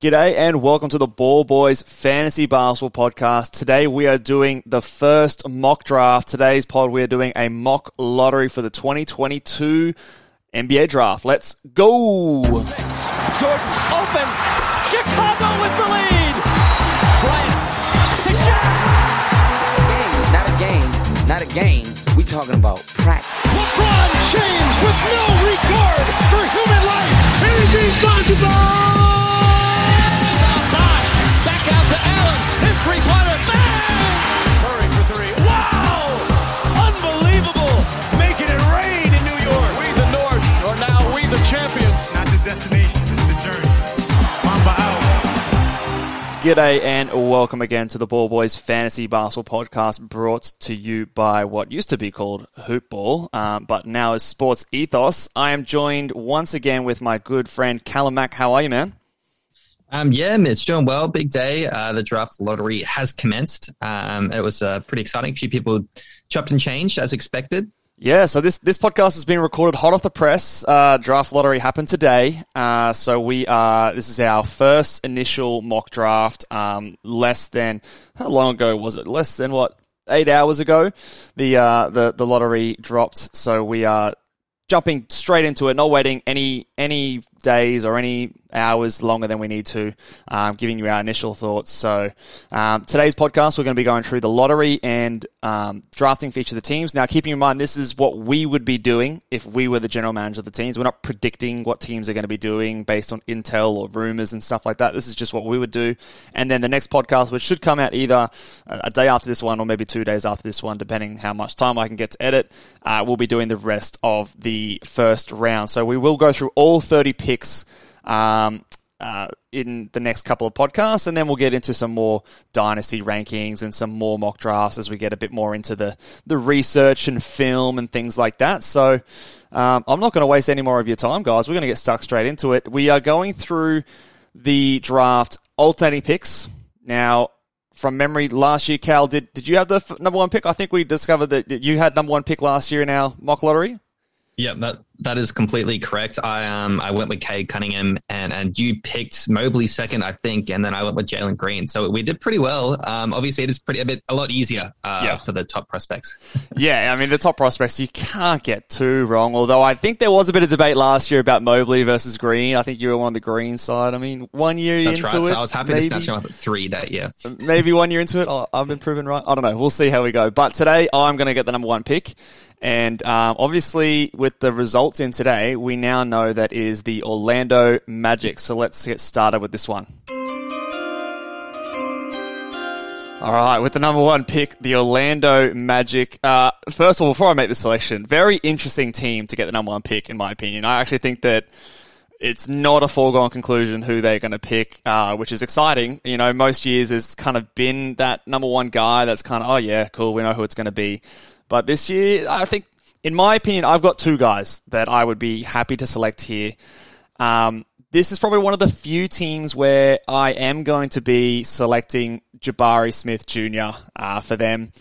G'day and welcome to the Ball Boys Fantasy Basketball Podcast. Today we are doing the first mock draft. Today's pod we are doing a mock lottery for the 2022 NBA draft. Let's go! Jordan open. Chicago with the lead. Bryant to Shaq. Not a game, not a game. We talking about practice. LeBron James with no regard for human life. Anything's possible. Bosh back out to Allen. His three-pointer. Bang! Curry for three. Wow! Unbelievable. Making it rain in New York. We the North are now we the champions. not the destination, it's the journey. Mamba out. G'day and welcome again to the Ball Boys Fantasy Basketball Podcast brought to you by what used to be called Hoop Ball, um, but now is Sports Ethos. I am joined once again with my good friend Callum Mack. How are you, man? Um, yeah, it's doing well. Big day. Uh, the draft lottery has commenced. Um, it was uh, pretty exciting. A few people chopped and changed as expected. Yeah, so this this podcast has been recorded hot off the press. Uh, draft lottery happened today, uh, so we are. This is our first initial mock draft. Um, less than how long ago was it? Less than what eight hours ago. The uh, the the lottery dropped, so we are jumping straight into it, not waiting any any days or any hours longer than we need to, um, giving you our initial thoughts. So um, today's podcast, we're going to be going through the lottery and um, drafting each of the teams. Now, keeping in mind, this is what we would be doing if we were the general manager of the teams. We're not predicting what teams are going to be doing based on intel or rumors and stuff like that. This is just what we would do. And then the next podcast, which should come out either a day after this one or maybe two days after this one, depending how much time I can get to edit, uh, we'll be doing the rest of the first round. So we will go through all 30 picks um, uh, in the next couple of podcasts, and then we'll get into some more dynasty rankings and some more mock drafts as we get a bit more into the the research and film and things like that. So um, I'm not going to waste any more of your time, guys. We're going to get stuck straight into it. We are going through the draft alternating picks now. From memory, last year, Cal, did did you have the f- number one pick? I think we discovered that you had number one pick last year in our mock lottery. Yeah, that that is completely correct. I um I went with Cade Cunningham and and you picked Mobley second, I think, and then I went with Jalen Green. So we did pretty well. Um, obviously it is pretty a bit a lot easier uh, Yeah. for the top prospects. Yeah, I mean the top prospects you can't get too wrong. Although I think there was a bit of debate last year about Mobley versus Green. I think you were on the Green side. I mean, one year That's into right. it, So I was happy maybe, to snatch him up at three that year. maybe one year into it, I've been proven right. I don't know. We'll see how we go. But today I'm going to get the number one pick, and um, obviously with the results in today, we now know that is the Orlando Magic. So let's get started with this one. All right, with the number one pick, the Orlando Magic. Uh, first of all, before I make the selection, very interesting team to get the number one pick, in my opinion. I actually think that it's not a foregone conclusion who they're going to pick, uh, which is exciting. You know, most years it's kind of been that number one guy that's kind of, oh yeah, cool, we know who it's going to be. But this year, I think, in my opinion, I've got two guys that I would be happy to select here. Um, this is probably one of the few teams where I am going to be selecting Jabari Smith Jr. Uh, for them.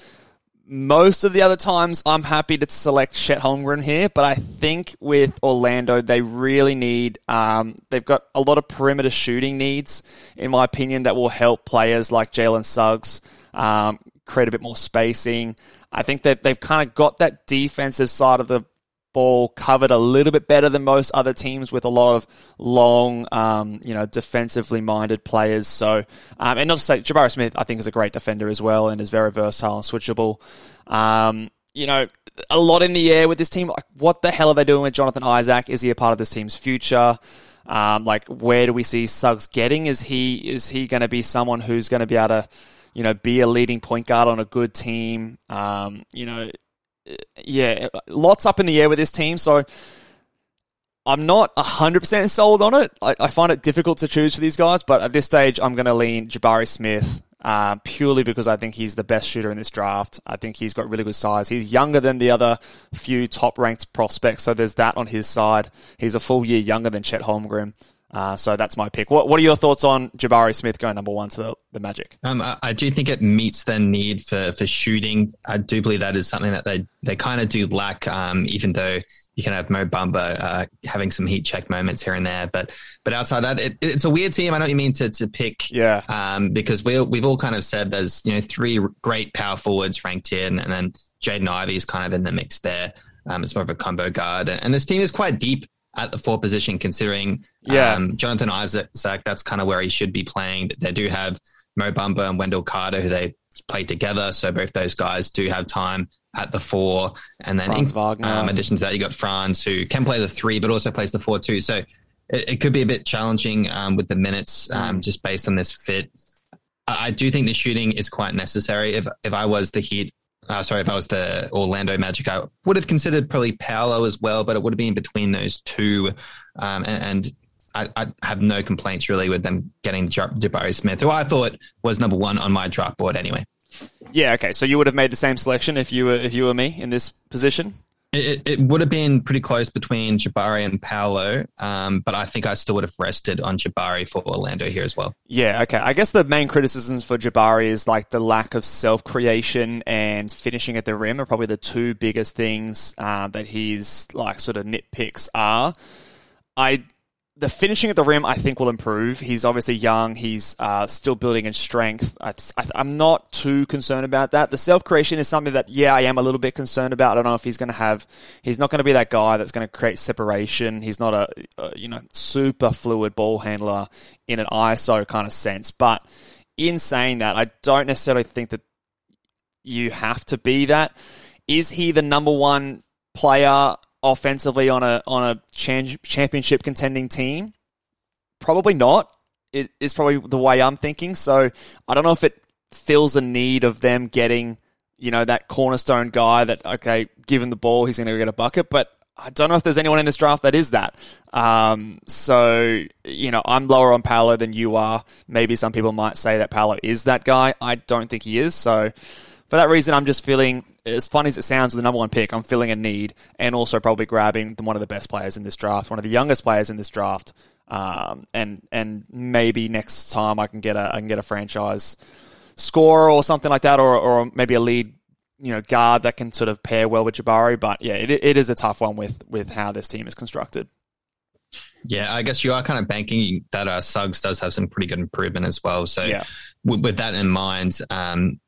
Most of the other times, I'm happy to select Chet Holmgren here, but I think with Orlando, they really need. Um, they've got a lot of perimeter shooting needs, in my opinion, that will help players like Jalen Suggs um, create a bit more spacing. I think that they've kind of got that defensive side of the ball covered a little bit better than most other teams with a lot of long, um, you know, defensively minded players. So, um, and not to say Jabari Smith, I think is a great defender as well and is very versatile and switchable. Um, you know, a lot in the air with this team. Like, what the hell are they doing with Jonathan Isaac? Is he a part of this team's future? Um, like, where do we see Suggs getting? Is he is he going to be someone who's going to be able to, you know, be a leading point guard on a good team? Um, you know, yeah, lots up in the air with this team. So I'm not 100% sold on it. I, I find it difficult to choose for these guys, but at this stage, I'm going to lean Jabari Smith uh, purely because I think he's the best shooter in this draft. I think he's got really good size. He's younger than the other few top ranked prospects, so there's that on his side. He's a full year younger than Chet Holmgren. Uh, so that's my pick. What What are your thoughts on Jabari Smith going number one to the, the Magic? Um, I, I do think it meets their need for, for shooting. I do believe that is something that they, they kind of do lack, um, even though you can have Mo Bamba uh, having some heat check moments here and there. But but outside that, it, it's a weird team. I know what you mean to, to pick. Yeah. Um, because we we've all kind of said there's you know three great power forwards ranked in, and then Jaden Ivey is kind of in the mix there. Um, it's more of a combo guard, and this team is quite deep at the four position, considering Yeah. um, Jonathan Isaac. That's kind of where he should be playing. They do have Mo Bamba and Wendell Carter, who they play together. So both those guys do have time at the four. And then Franz in um, addition to that, you got Franz, who can play the three, but also plays the four too. So it, it could be a bit challenging um, with the minutes, um, just based on this fit. I, I do think the shooting is quite necessary. If if I was the Heat, uh, sorry, if I was the Orlando Magic, I would have considered probably Paolo as well, but it would have been between those two. Um, and, and I, I have no complaints really with them getting Jabari Smith, who I thought was number one on my draft board anyway. Yeah. Okay. So you would have made the same selection if you were if you were me in this position. It, it would have been pretty close between Jabari and Paolo, um, but I think I still would have rested on Jabari for Orlando here as well. Yeah, okay. I guess the main criticisms for Jabari is like the lack of self creation and finishing at the rim are probably the two biggest things uh, that he's like sort of nitpicks are. I the finishing at the rim, I think, will improve. He's obviously young. He's uh, still building in strength. I, I'm not too concerned about that. The self creation is something that, yeah, I am a little bit concerned about. I don't know if he's going to have. He's not going to be that guy that's going to create separation. He's not a, a you know super fluid ball handler in an ISO kind of sense. But in saying that, I don't necessarily think that you have to be that. Is he the number one player offensively on a on a championship contending team? Probably not. It is probably the way I'm thinking. So I don't know if it fills a need of them getting, you know, that cornerstone guy that okay, given the ball, he's going to get a bucket. But I don't know if there's anyone in this draft that is that. Um, so you know, I'm lower on Paolo than you are. Maybe some people might say that Paolo is that guy. I don't think he is. So for that reason, I'm just feeling, as funny as it sounds with the number one pick, I'm feeling a need and also probably grabbing one of the best players in this draft, one of the youngest players in this draft. Um, and, and maybe next time I can get a, I can get a franchise scorer or something like that, or, or maybe a lead, you know, guard that can sort of pair well with Jabari. But yeah, it, it is a tough one with, with how this team is constructed. Yeah, I guess you are kind of banking that uh, Suggs does have some pretty good improvement as well. So Yeah. with, with that in mind, um,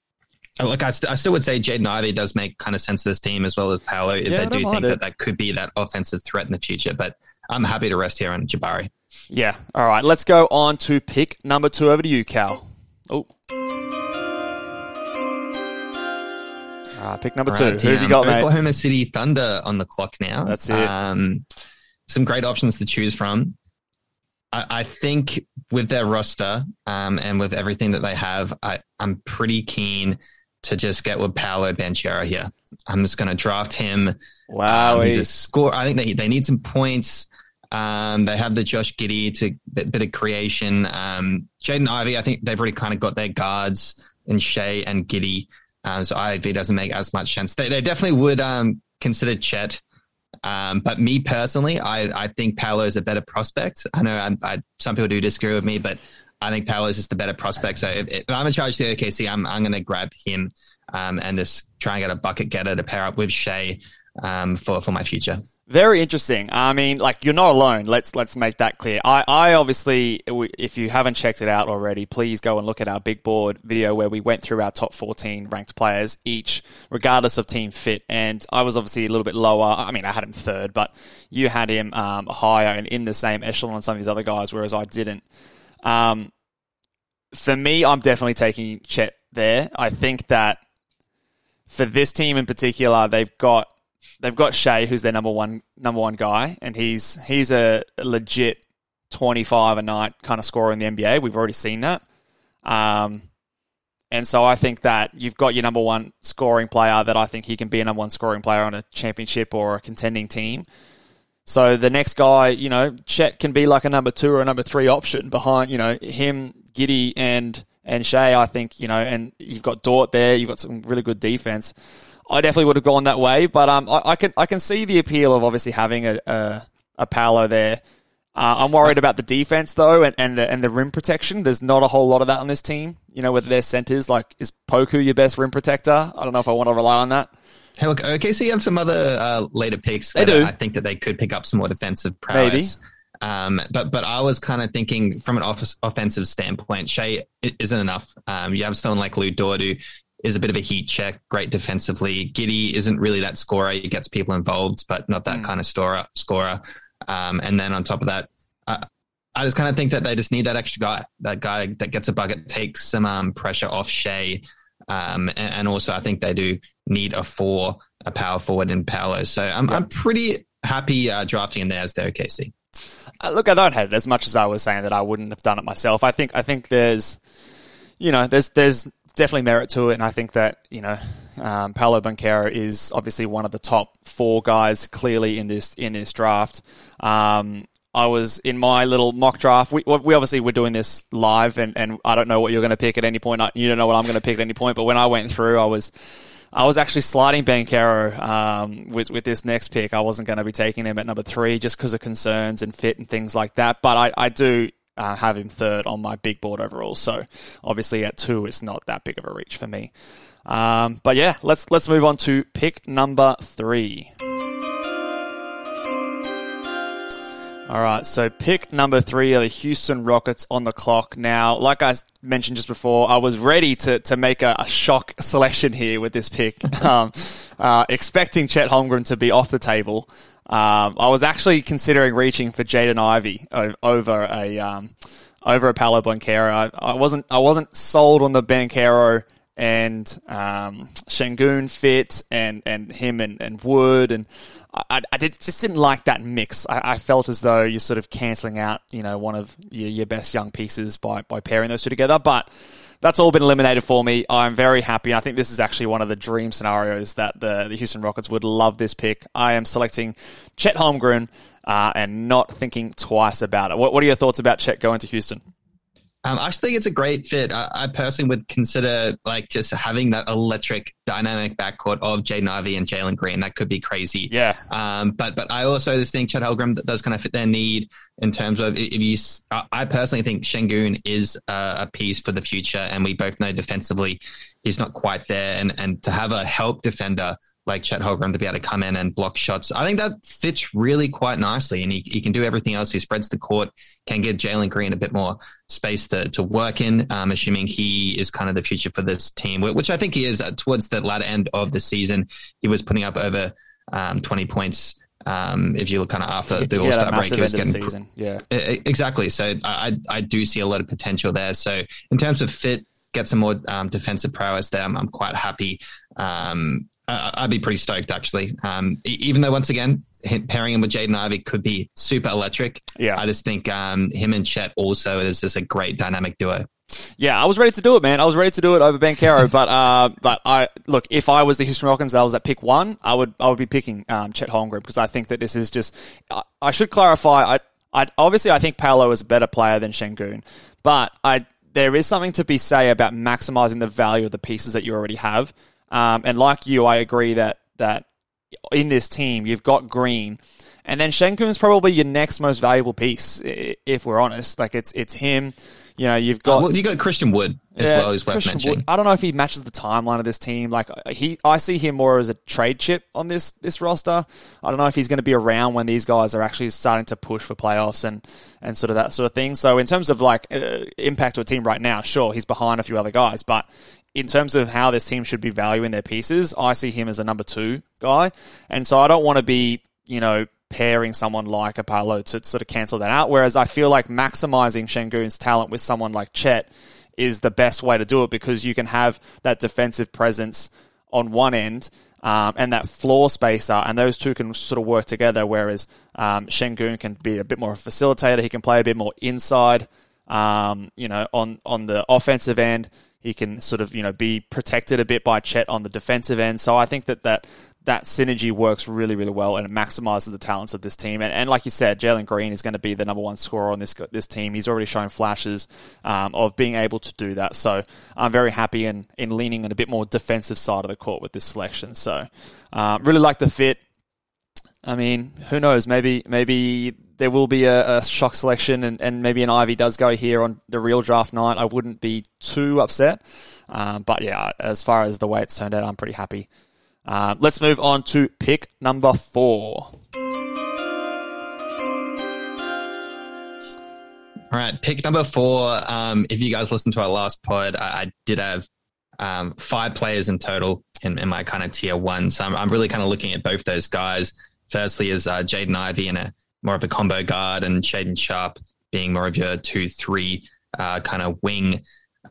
like I, st- I still would say Jaden Ivey does make kind of sense to this team as well as Paolo if Yeah, they do think it. that that could be that offensive threat in the future. But I'm happy to rest here on Jabari. Yeah. All right. Let's go on to pick number two. Over to you, Cal. Oh. All right, pick number two. Right, Who have you um, got, mate? Oklahoma City Thunder on the clock now. That's it. Um, some great options to choose from. I, I think with their roster um, and with everything that they have, I, I'm pretty keen to just get with Paolo Banchero here. I'm just going to draft him. Wow. Um, he's a score. I think they they need some points. Um, they have the Josh Giddey to bit, bit of creation. Um, Jaden Ivey, I think they've already kind of got their guards in Shai and Giddey. Um, so Ivey doesn't make as much sense. They, they definitely would um, consider Chet. Um, but me personally, I, I think Paolo is a better prospect. I know I, I, some people do disagree with me, but I think Paolo is just a better prospect. So if, if I'm in charge of the OKC, I'm, I'm going to grab him um, and just try and get a bucket getter to pair up with Shai um, for, for my future. Very interesting. I mean, like you're not alone. Let's let's make that clear. I, I obviously, if you haven't checked it out already, please go and look at our big board video where we went through our top 14 ranked players each, regardless of team fit. And I was obviously a little bit lower. I mean, I had him third, but you had him um, higher and in the same echelon on some of these other guys, whereas I didn't. Um, for me, I'm definitely taking Chet there. I think that for this team in particular, they've got they've got Shai, who's their number one number one guy, and he's he's a legit twenty five a night kind of scorer in the NBA. We've already seen that, um, and so I think that you've got your number one scoring player. That I think he can be a number one scoring player on a championship or a contending team. So the next guy, you know, Chet can be like a number two or a number three option behind, you know, him, Giddey, and and Shai. I think you know, and you've got Dort there. You've got some really good defense. I definitely would have gone that way, but um, I, I can I can see the appeal of obviously having a a, a Paolo there. Uh, I'm worried about the defense though, and, and the and the rim protection. There's not a whole lot of that on this team. You know, whether they're centers, like is Poku your best rim protector? I don't know if I want to rely on that. Hey, look, OKC have some other uh, later picks. They do. I think that they could pick up some more defensive prowess. Um, but but I was kind of thinking from an office, offensive standpoint, Shai isn't enough. Um, you have someone like Lou who is a bit of a heat check, great defensively. Giddey isn't really that scorer. He gets people involved, but not that kind of scorer. Scorer. Um, and then on top of that, I, I just kind of think that they just need that extra guy, that guy that gets a bucket, takes some um, pressure off Shai. Um, and, and also, I think they do need a four, a power forward in Paolo. So I'm, I'm pretty happy uh, drafting in there as their OKC. Uh, look, I don't hate it as much as I was saying that I wouldn't have done it myself. I think I think there's, you know, there's there's definitely merit to it, and I think that you know, um, Paolo Banchero is obviously one of the top four guys clearly in this in this draft. Um, I was in my little mock draft. We, we obviously were doing this live, and, and I don't know what you're going to pick at any point. You don't know what I'm going to pick at any point. But when I went through, I was I was actually sliding Banchero um, with with this next pick. I wasn't going to be taking him at number three just because of concerns and fit and things like that. But I, I do uh, have him third on my big board overall. So obviously at two, it's not that big of a reach for me. Um, but yeah, let's let's move on to pick number three. All right, so pick number three are the Houston Rockets on the clock. Now, like I mentioned just before, I was ready to, to make a, a shock selection here with this pick, um, uh, expecting Chet Holmgren to be off the table. Um, I was actually considering reaching for Jaden Ivey over a um, over a Paolo Banchero. I, I wasn't I wasn't sold on the Banchero and um, Sengun fit and, and him and, and Wood and I, I did, just didn't like that mix. I, I felt as though you're sort of cancelling out, you know, one of your, your best young pieces by, by pairing those two together. But that's all been eliminated for me. I'm very happy. I think this is actually one of the dream scenarios that the, the Houston Rockets would love this pick. I am selecting Chet Holmgren uh, and not thinking twice about it. What, what are your thoughts about Chet going to Houston? Um, I just think it's a great fit. I, I personally would consider like just having that electric, dynamic backcourt of Jaden Ivey and Jalen Green. That could be crazy. Yeah. Um, but but I also just think Chet Holmgren does kind of fit their need in terms of if you. I personally think Sengun is a, a piece for the future, and we both know defensively he's not quite there. And and to have a help defender like Chet Holmgren to be able to come in and block shots. I think that fits really quite nicely, and he, he can do everything else. He spreads the court, can give Jalen Green a bit more space to, to work in, um, assuming he is kind of the future for this team, which I think he is. Uh, towards the latter end of the season, he was putting up over um, 20 points. Um, if you look kind of after the All Star break, he was getting season. Yeah, exactly. So I I do see a lot of potential there. So in terms of fit, get some more um, defensive prowess there. I'm, I'm quite happy. Um, I'd be pretty stoked actually. Um, even though once again, pairing him with Jaden Ivey could be super electric. Yeah, I just think um, him and Chet also is just a great dynamic duo. Yeah, I was ready to do it, man. I was ready to do it over Banchero, but uh, but I look if I was the Houston Rockets, I was at pick one, I would I would be picking um, Chet Holmgren because I think that this is just. I, I should clarify. I I obviously I think Paolo is a better player than Sengun, but I there is something to be say about maximizing the value of the pieces that you already have. Um, and like you, I agree that that in this team you've got Green, and then Sengun's probably your next most valuable piece, if we're honest. Like it's it's him. You know, you've got uh, well, you got Christian Wood as yeah, well. Is worth Christian mentioning. Wood. I don't know if he matches the timeline of this team. Like he, I see him more as a trade chip on this this roster. I don't know if he's going to be around when these guys are actually starting to push for playoffs and and sort of that sort of thing. So in terms of like uh, impact to a team right now, sure he's behind a few other guys, but in terms of how this team should be valuing their pieces, I see him as a number two guy. And so I don't want to be, you know, pairing someone like Apollo to sort of cancel that out. Whereas I feel like maximizing Sengun's talent with someone like Chet is the best way to do it because you can have that defensive presence on one end um, and that floor spacer, and those two can sort of work together. Whereas um, Sengun can be a bit more of a facilitator, he can play a bit more inside, um, you know, on on the offensive end. He can sort of, you know, be protected a bit by Chet on the defensive end. So I think that that, that synergy works really, really well and it maximizes the talents of this team. And, and like you said, Jalen Green is going to be the number one scorer on this this team. He's already shown flashes um, of being able to do that. So I'm very happy in, in leaning on a bit more defensive side of the court with this selection. So um, really like the fit. I mean, who knows? Maybe maybe there will be a, a shock selection and, and maybe an Ivey does go here on the real draft night, I wouldn't be too upset. Um, but yeah, as far as the way it's turned out, I'm pretty happy. Uh, let's move on to pick number four. All right, pick number four. Um, if you guys listened to our last pod, I, I did have um, five players in total in, in my kind of tier one. So I'm, I'm really kind of looking at both those guys. Firstly, is uh, Jaden Ivey in a more of a combo guard, and Shaedon Sharpe being more of your two three uh, kind of wing.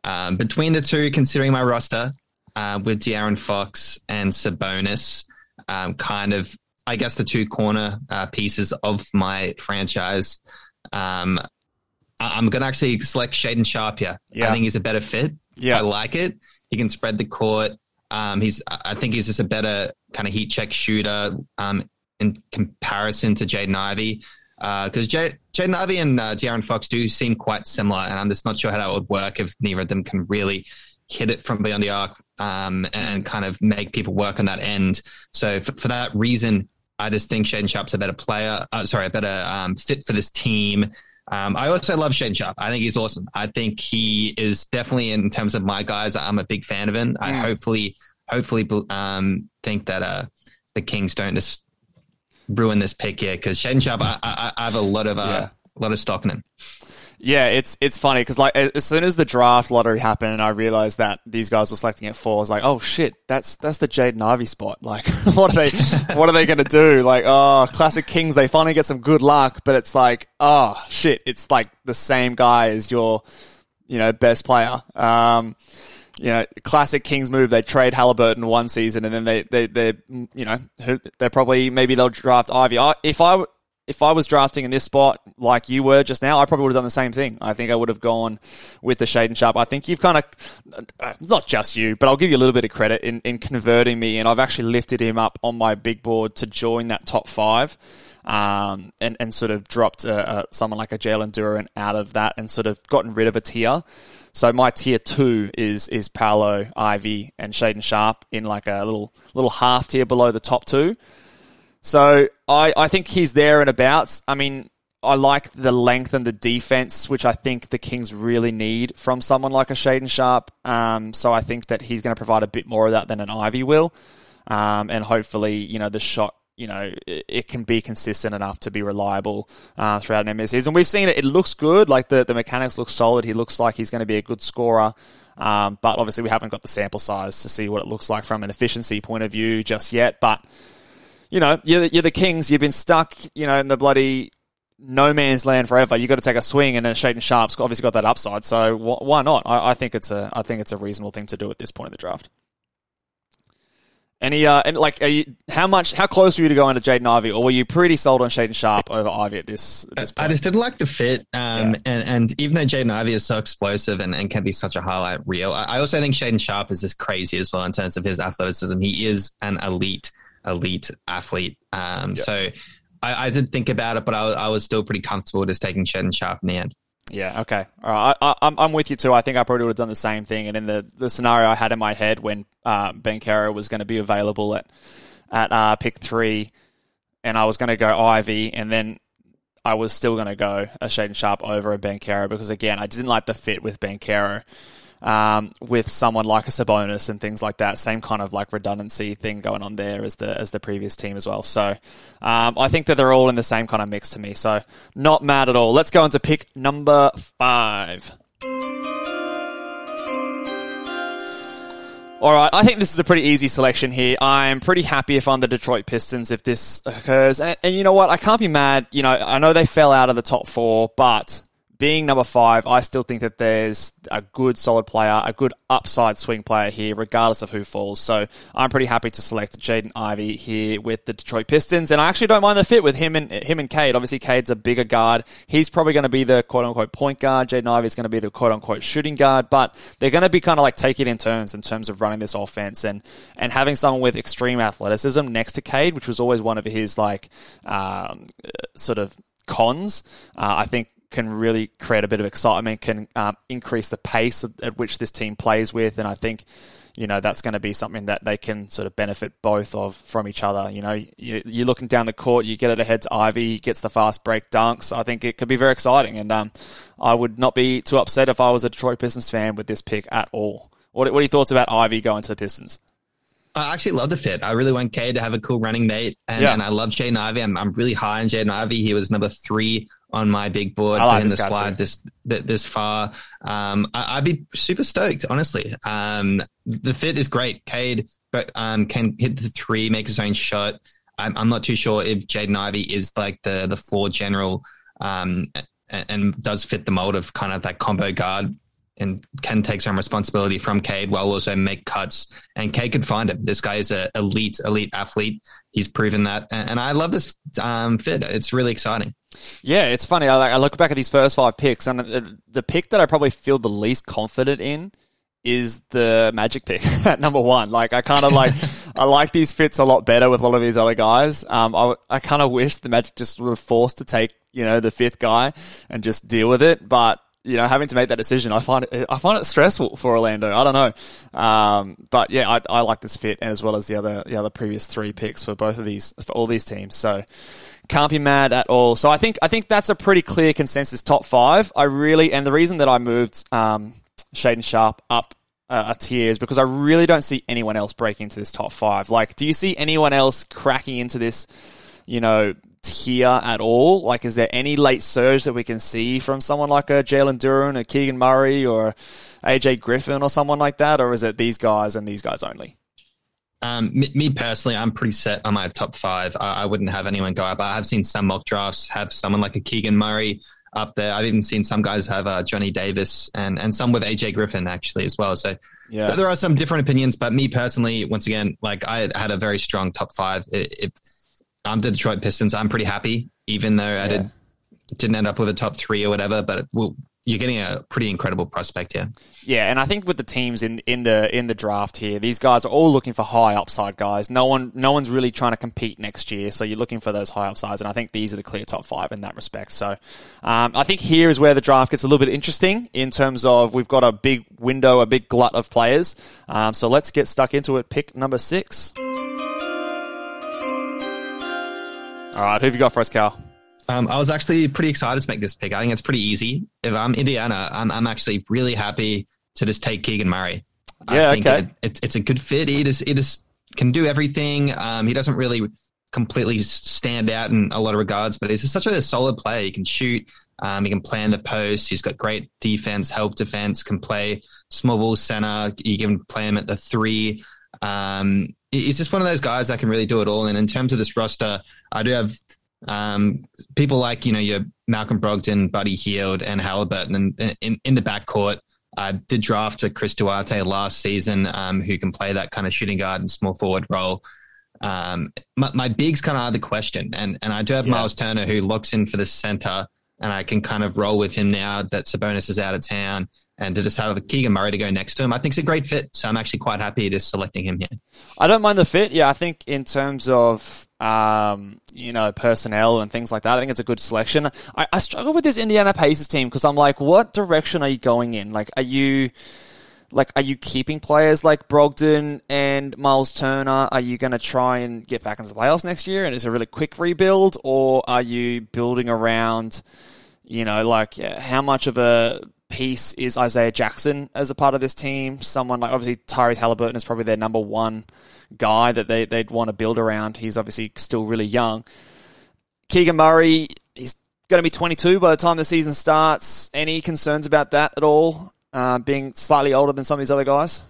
Um, between the two, considering my roster uh, with De'Aaron Fox and Sabonis, um, kind of I guess the two corner uh, pieces of my franchise. Um, I- I'm going to actually select Shaedon Sharpe here. Yeah. I think he's a better fit. Yeah. I like it. He can spread the court. Um, he's, I think he's just a better kind of heat check shooter um, in comparison to Jaden Ivey. Because J Jaden Ivey and uh, De'Aaron Fox do seem quite similar, and I'm just not sure how that would work if neither of them can really hit it from beyond the arc um, and kind of make people work on that end. So for, for that reason, I just think Shaedon Sharpe's a better player. Uh, sorry, a better um, fit for this team. Um, I also love Shaedon Sharpe. I think he's awesome. I think he is definitely in terms of my guys. I'm a big fan of him. I hopefully, hopefully, um, think that uh, the Kings don't just ruin this pick here because Shaedon Sharpe. I, I, I have a lot of uh, Yeah. a lot of stock in him. Yeah, it's it's funny because like as soon as the draft lottery happened and I realized that these guys were selecting at four, I was like, oh shit, that's that's the Jaden Ivey spot. Like, what are they what are they going to do? Like, oh, classic Kings, they finally get some good luck, but it's like, oh shit, it's like the same guy as your, you know, best player. Um, you know, classic Kings move. They trade Halliburton one season, and then they they they you know they're probably maybe they'll draft Ivey. I, if I if I was drafting in this spot like you were just now, I probably would have done the same thing. I think I would have gone with the Shaedon Sharpe. I think you've kind of not just you, but I'll give you a little bit of credit in in converting me, and I've actually lifted him up on my big board to join that top five. Um, and, and sort of dropped uh, uh, someone like a Jalen Duren out of that and sort of gotten rid of a tier. So my tier two is is Paolo, Ivey, and Shaedon Sharpe in like a little little half tier below the top two. So I, I think he's there and abouts. I mean, I like the length and the defense, which I think the Kings really need from someone like a Shaedon Sharpe. Um, so I think that he's going to provide a bit more of that than an Ivey will. Um, and hopefully, you know, the shot, you know, it, can be consistent enough to be reliable uh, throughout an NBA season. We've seen it; it looks good. Like the the mechanics look solid. He looks like he's going to be a good scorer. Um, but obviously, we haven't got the sample size to see what it looks like from an efficiency point of view just yet. But you know, you're, the- you're the Kings. You've been stuck, you know, in the bloody no man's land forever. You've got to take a swing, and then Shaedon Sharpe's obviously got that upside. So wh- why not? I, I think it's a I think it's a reasonable thing to do at this point in the draft. Any uh, and like, are you, how much, how close were you to going to Jaden Ivey, or were you pretty sold on Shaedon Sharpe over Ivey at this? At this I just didn't like the fit. Um, Yeah. and, and even though Jaden Ivey is so explosive and, and can be such a highlight reel, I, also think Shaedon Sharpe is just crazy as well in terms of his athleticism. He is an elite, elite athlete. Um, So I, I did think about it, but I, was- I was still pretty comfortable just taking Shaedon Sharpe in the end. Yeah. Okay. All right. I, I'm I'm with you too. I think I probably would have done the same thing. And in the, the scenario I had in my head when uh, Banchero was going to be available at at uh, pick three, and I was going to go Ivey, and then I was still going to go a Shaedon Sharpe over a Banchero because again I didn't like the fit with Banchero. Um, with someone like a Sabonis and things like that, same kind of like redundancy thing going on there as the as the previous team as well. So um, I think that they're all in the same kind of mix to me. So not mad at all. Let's go into pick number five. All right, I think this is a pretty easy selection here. I'm pretty happy if I'm the Detroit Pistons if this occurs. And, and you know what? I can't be mad. You know, I know they fell out of the top four, but being number five, I still think that there's a good solid player, a good upside swing player here, regardless of who falls. So I'm pretty happy to select Jaden Ivey here with the Detroit Pistons, and I actually don't mind the fit with him and him and Cade. Obviously, Cade's a bigger guard. He's probably going to be the quote unquote point guard. Jaden Ivey's going to be the quote unquote shooting guard, but they're going to be kind of like taking in turns in terms of running this offense and and having someone with extreme athleticism next to Cade, which was always one of his like um, sort of cons. Uh, I think can really create a bit of excitement, can um, increase the pace at, which this team plays with, and I think, you know, that's going to be something that they can sort of benefit both of from each other. You know, you, you're looking down the court, you get it ahead to Ivey, gets the fast break dunks. I think it could be very exciting, and um, I would not be too upset if I was a Detroit Pistons fan with this pick at all. What, what are your thoughts about Ivey going to the Pistons? I actually love the fit. I really want Cade to have a cool running mate, and, Yeah. and I love Jaden Ivey. I'm, I'm really high on Jaden Ivey. He was number three on my big board I like for him this to slide too. this this far. Um, I, I'd be super stoked, honestly. Um, the fit is great. Cade but um, can hit the three, make his own shot. I'm, I'm not too sure if Jaden Ivey is like the the floor general um, and, and does fit the mold of kind of that combo guard and can take some responsibility from Cade while also make cuts. And Cade could find him. This guy is an elite, elite athlete. He's proven that, and, and I love this um, fit. It's really exciting. Yeah, it's funny. I, I look back at these first five picks, and the, the pick that I probably feel the least confident in is the Magic pick at number one. Like, I kind of like, I like these fits a lot better with a lot of these other guys. Um, I, I kind of wish the Magic just were forced to take, you know, the fifth guy and just deal with it. But, you know, having to make that decision, I find it, I find it stressful for Orlando. I don't know. Um, but yeah, I, I like this fit and as well as the other, the other previous three picks for both of these, for all these teams. So, can't be mad at all. So I think I think that's a pretty clear consensus top five. I really and the reason that I moved um, Shaedon Sharpe up uh, a tier is because I really don't see anyone else breaking into this top five. Like, do you see anyone else cracking into this, you know, tier at all? Like, is there any late surge that we can see from someone like a Jalen Duren, a Keegan Murray, or AJ Griffin, or someone like that, or is it these guys and these guys only? Um, me, me personally, I'm pretty set on my top five. I, I wouldn't have anyone go up. I have seen some mock drafts have someone like a Keegan Murray up there. I've even seen some guys have uh, Johnny Davis and and some with AJ Griffin actually as well. So Yeah. there are some different opinions, but me personally, once again, like I had a very strong top five. If I'm the Detroit Pistons, I'm pretty happy, even though I did, didn't end up with a top three or whatever. But well, you're getting a pretty incredible prospect here. Yeah, and I think with the teams in, in the in the draft here, these guys are all looking for high upside guys. No one no one's really trying to compete next year, so you're looking for those high upsides, and I think these are the clear top five in that respect. So um, I think here is where the draft gets a little bit interesting in terms of we've got a big window, a big glut of players. Um, so let's get stuck into it. Pick number six. All right, who have you got for us, Cal? Um, I was actually pretty excited to make this pick. I think it's pretty easy. If I'm Indiana, I'm, I'm actually really happy to just take Keegan Murray. Yeah, I think okay. it, it, it's a good fit. He just, he just can do everything. Um, he doesn't really completely stand out in a lot of regards, but he's such a solid player. He can shoot. Um, he can play in the post. He's got great defense, help defense, can play small ball center. You can play him at the three. Um, he's just one of those guys that can really do it all. And in terms of this roster, I do have um, people like you know your Malcolm Brogdon, Buddy Hield, and Halliburton, and in, in the backcourt. I did draft a Chris Duarte last season, um, who can play that kind of shooting guard and small forward role. Um, my, my bigs kind of are the question, and and I do have Yeah. Miles Turner who locks in for the center, and I can kind of roll with him now that Sabonis is out of town, and to just have Keegan Murray to go next to him, I think it's a great fit. So I'm actually quite happy just selecting him here. I don't mind the fit. Yeah, I think in terms of um, you know personnel and things like that, I think it's a good selection. I, I struggle with this Indiana Pacers team because I'm like, what direction are you going in? Like, are you like are you keeping players like Brogdon and Miles Turner? Are you going to try and get back into the playoffs next year? And it's a really quick rebuild, or are you building around? You know, like how much of a piece is Isaiah Jackson as a part of this team? Someone like obviously Tyrese Halliburton is probably their number one guy that they, they'd want to build around. He's obviously still really young. Keegan Murray, he's going to be 22 by the time the season starts. Any concerns about that at all? Uh, being slightly older than some of these other guys?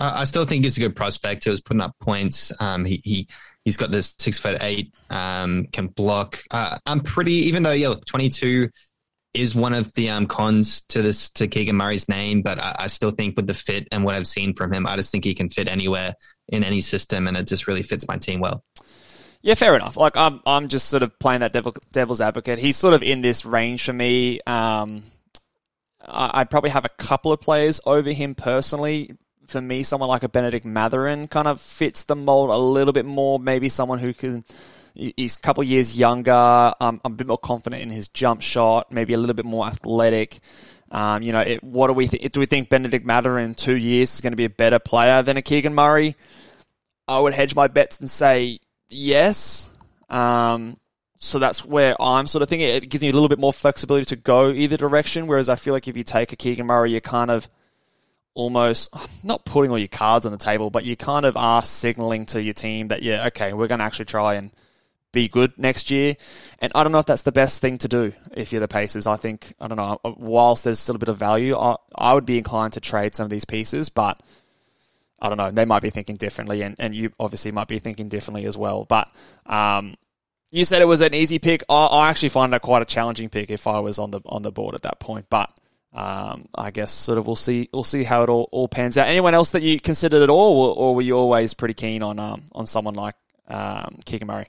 I still think he's a good prospect. He was putting up points. Um, he he he's got this six foot eight. Um, can block. Uh, I'm pretty. Even though yeah, 22 is one of the um cons to this to Keegan Murray's name, but I, I still think with the fit and what I've seen from him, I just think he can fit anywhere in any system, and it just really fits my team well. Yeah, fair enough. Like I'm, I'm just sort of playing that devil, devil's advocate. He's sort of in this range for me. Um, I, I'd probably have a couple of players over him personally. For me, someone like a Bennedict Mathurin kind of fits the mold a little bit more. Maybe someone who can. He's a couple years younger. Um, I'm a bit more confident in his jump shot. Maybe a little bit more athletic. Um, you know, it, what do we think? Do we think Benedict Matter in two years is going to be a better player than a Keegan Murray? I would hedge my bets and say yes. Um, so that's where I'm sort of thinking it gives you a little bit more flexibility to go either direction. Whereas I feel like if you take a Keegan Murray, you're kind of almost not putting all your cards on the table, but you kind of are signaling to your team that, yeah, okay, we're going to actually try and be good next year. And I don't know if that's the best thing to do if you're the Pacers. I think, I don't know, whilst there's still a bit of value, I, I would be inclined to trade some of these pieces, but I don't know, they might be thinking differently, and, and you obviously might be thinking differently as well. But um, you said it was an easy pick. I, I actually find that quite a challenging pick if I was on the on the board at that point. But um, I guess sort of we'll see we'll see how it all, all pans out. Anyone else that you considered at all, or, or were you always pretty keen on um, on someone like um, Keegan Murray?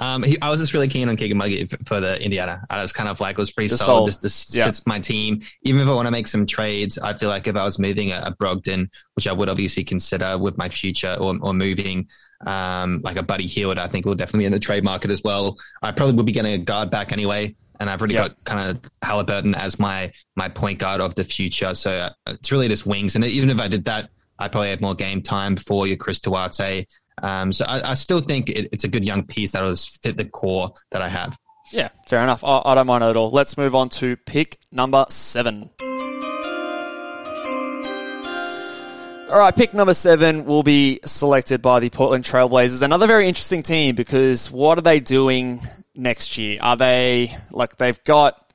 Um, he, I was just really keen on Keegan Muggy for the Indiana. I was kind of like, it was pretty solid. This, this Yeah. fits my team. Even if I want to make some trades, I feel like if I was moving a, a Brogdon, which I would obviously consider with my future, or, or moving um, like a Buddy Hield, I think will definitely be in the trade market as well. I probably would be getting a guard back anyway. And I've already Yeah. got kind of Halliburton as my my point guard of the future. So uh, it's really just wings. And even if I did that, I probably had more game time before your Chris Duarte. Um, so I, I still think it, it's a good young piece that will fit the core that I have. Yeah, fair enough. I, I don't mind it at all. Let's move on to pick number seven. All right, pick number seven will be selected by the Portland Trailblazers. Another very interesting team because what are they doing next year? Are they like they've got?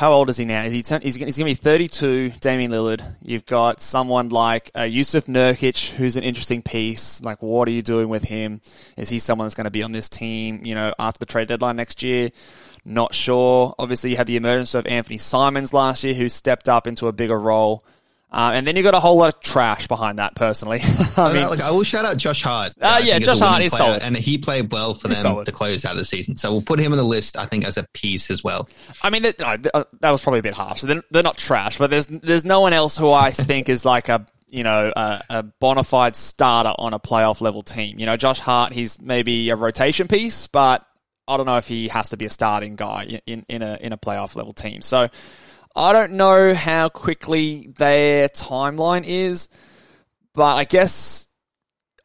How old is he now? Is he he's, going to be 32, Damian Lillard. You've got someone like uh, Yusuf Nurkic, who's an interesting piece. Like, what are you doing with him? Is he someone that's going to be on this team, you know, after the trade deadline next year? Not sure. Obviously, you had the emergence of Anthony Simons last year, who stepped up into a bigger role. Uh, and then you got a whole lot of trash behind that, personally. I mean, I, like, I will shout out Josh Hart. Ah, yeah, Josh Hart is solid. and he played well for He's them solid. to close out the season. So we'll put him on the list. I think as a piece as well. I mean, that, no, uh, that was probably a bit harsh. They're, they're not trash, but there's there's no one else who I think is like a you know a, a bona fide starter on a playoff level team. You know, Josh Hart, he's maybe a rotation piece, but I don't know if he has to be a starting guy in in a in a playoff level team. So I don't know how quickly their timeline is, but I guess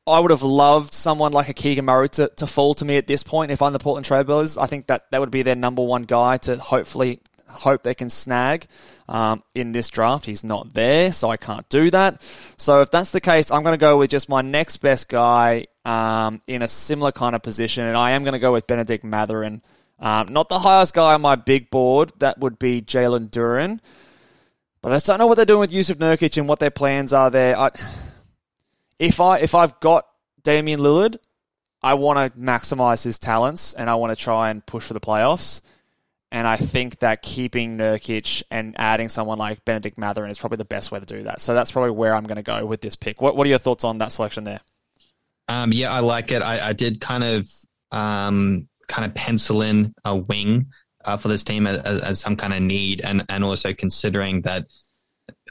I would have loved someone like a Keegan Murray to, to fall to me at this point if I'm the Portland Trailblazers. I think that that would be their number one guy to hopefully hope they can snag um, in this draft. He's not there, so I can't do that. So if that's the case, I'm going to go with just my next best guy um, in a similar kind of position, and I am going to go with Bennedict Mathurin. Um, not the highest guy on my big board. That would be Jalen Duren. But I just don't know what they're doing with Yusuf Nurkic and what their plans are there. I, if I if I've got Damian Lillard, I want to maximize his talents and I want to try and push for the playoffs. And I think that keeping Nurkic and adding someone like Bennedict Mathurin is probably the best way to do that. So that's probably where I'm going to go with this pick. What What are your thoughts on that selection there? Um, yeah, I like it. I, I did kind of um, kind of pencil in a wing uh, for this team as, as, some kind of need, and and also considering that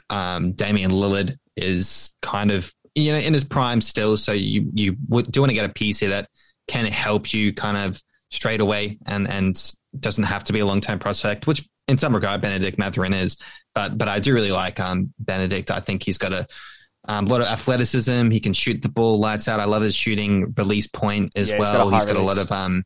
um, Damian Lillard is kind of you know in his prime still, so you you do want to get a piece here that can help you kind of straight away and and doesn't have to be a long term prospect, which in some regard Bennedict Mathurin is. But but I do really like um, Benedict. I think he's got a um, a lot of athleticism. He can shoot the ball lights out. I love his shooting release point as Yeah, he's got a well. he's got a lot of um,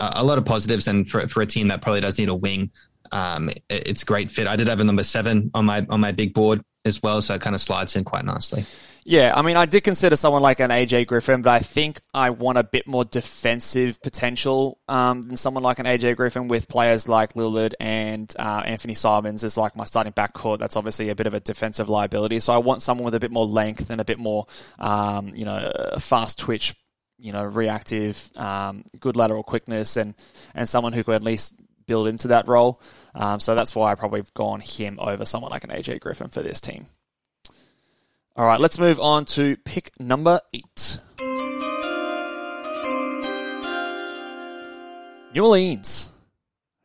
a lot of positives, and for for a team that probably does need a wing, um, it- it's a great fit. I did have a number seven on my on my big board as well, so it kind of slides in quite nicely. Yeah, I mean, I did consider someone like an AJ Griffin, but I think I want a bit more defensive potential um, than someone like an AJ Griffin with players like Lillard and uh, Anthony Simons as like my starting backcourt. That's obviously a bit of a defensive liability. So I want someone with a bit more length and a bit more, um, you know, fast twitch, you know, reactive, um, good lateral quickness, and and someone who could at least build into that role. Um, so that's why I probably have gone him over someone like an AJ Griffin for this team. All right, let's move on to pick number eight. New Orleans.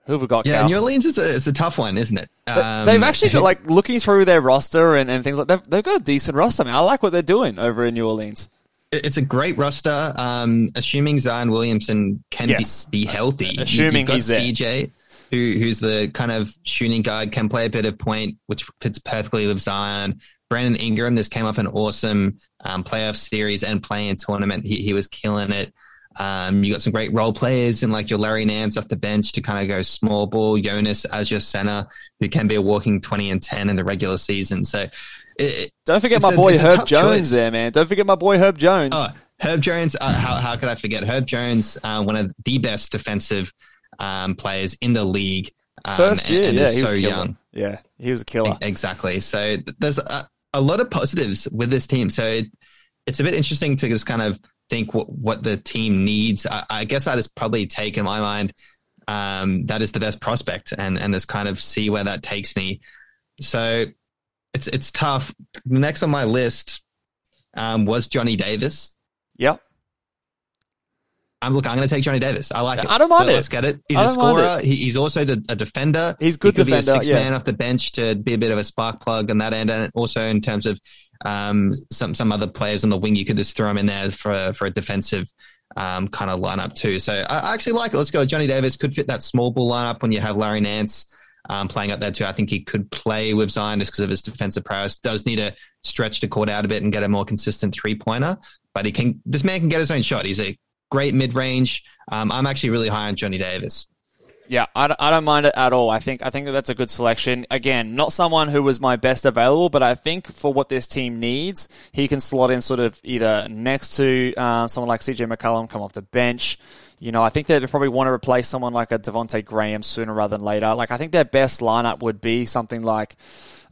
Who have we got? Yeah, Cal? New Orleans is a, is a tough one, isn't it? Um, They've actually got, like looking through their roster and, and things like that. They've got a decent roster. I mean, I like what they're doing over in New Orleans. It's a great roster. Um, assuming Zion Williamson can Yes. be, be healthy. Assuming got he's there. CJ, who who's the kind of shooting guard, can play a bit of point, which fits perfectly with Zion. Brandon Ingram, this came off an awesome um, playoff series and play-in tournament. He, he was killing it. Um, you got some great role players in like your Larry Nance off the bench to kind of go small ball, Jonas as your center, who can be a walking 20 and 10 in the regular season. So it, Don't forget my a- boy Herb Jones choice. there, man. Don't forget my boy Herb Jones. Oh, Herb Jones, uh, how, how could I forget? Herb Jones, uh, one of the best defensive um, players in the league. Um, First year, and yeah, he was so killer. young. Yeah, he was a killer. Exactly. So there's a, a lot of positives with this team. So it, it's a bit interesting to just kind of think what, what the team needs. I, I guess that is probably take in my mind. Um, that is the best prospect, and and just kind of see where that takes me. So it's it's tough. Next on my list um, was Johnny Davis. Yep. I'm look. I'm going to take Johnny Davis. I like it. I don't mind it. Let's get it. He's a scorer. He, he's also the, a defender. He's good he could defender, Be a six yeah. man off the bench to be a bit of a spark plug on that end, and also in terms of um, some some other players on the wing, you could just throw him in there for for a defensive um, kind of lineup too. So I, I actually like it. Let's go. Johnny Davis could fit that small ball lineup when you have Larry Nance. Um, playing up there too, I think he could play with Zion just because of his defensive prowess. Does need to stretch the court out a bit and get a more consistent three pointer, but he can. This man can get his own shot. He's a great mid range. Um, I'm actually really high on Johnny Davis. Yeah, I don't, I don't mind it at all. I think I think that that's a good selection. Again, not someone who was my best available, but I think for what this team needs, he can slot in sort of either next to uh, someone like CJ McCollum, come off the bench. You know, I think they probably want to replace someone like a Devonte Graham sooner rather than later. Like, I think their best lineup would be something like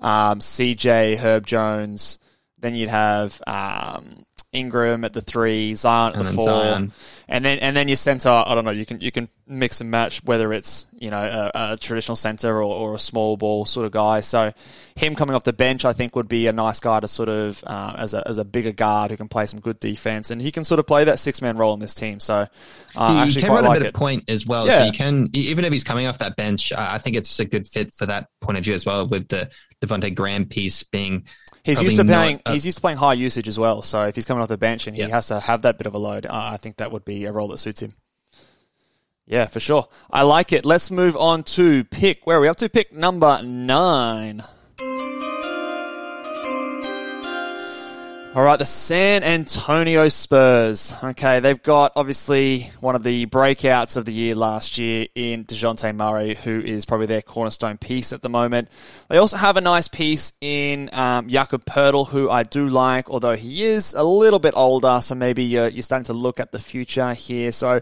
um, CJ, Herb Jones. Then you'd have um, Ingram at the three, Zion at And the four, Zion. and then and then your center. I don't know. You can you can mix and match whether it's you know a, a traditional center or, or a small ball sort of guy. So him coming off the bench, I think, would be a nice guy to sort of uh, as a as a bigger guard who can play some good defense, and he can sort of play that six man role in this team. So uh, I he can run a bit it. of point as well. Yeah. So you can, even if he's coming off that bench, I think it's a good fit for that point of view as well. With the Devonte Graham piece being, He's used to playing. a- he's used to playing high usage as well. So if he's coming off the bench and he has to have that bit of a load, uh, I think that would be a role that suits him. Yeah, for sure. I like it. Let's move on to pick. Where are we up to? Pick number nine. All right, the San Antonio Spurs. Okay, they've got obviously one of the breakouts of the year last year in DeJounte Murray, who is probably their cornerstone piece at the moment. They also have a nice piece in um, Jakob Poeltl, who I do like, although he is a little bit older, so maybe you're, you're starting to look at the future here. So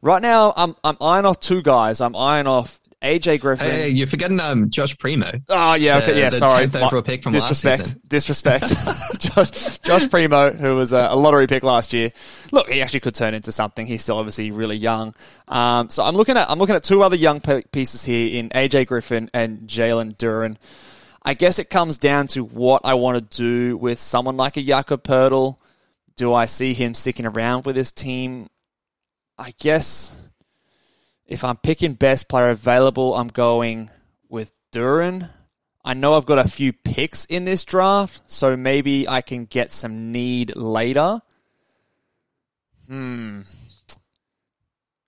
right now, I'm, I'm eyeing off two guys. I'm eyeing off AJ Griffin. hey, you're forgetting um, Josh Primo. Oh yeah, okay, The- yeah. the sorry, 10th overall pick from last disrespect, season. disrespect. Josh, Josh Primo, who was a, a lottery pick last year. Look, he actually could turn into something. He's still obviously really young. Um, so I'm looking at I'm looking at two other young pieces here in AJ Griffin and Jalen Duren. I guess it comes down to what I want to do with someone like a Jakob Poeltl. Do I see him sticking around with this team? I guess if I'm picking best player available, I'm going with Duren. I know I've got a few picks in this draft, so maybe I can get some need later. Hmm.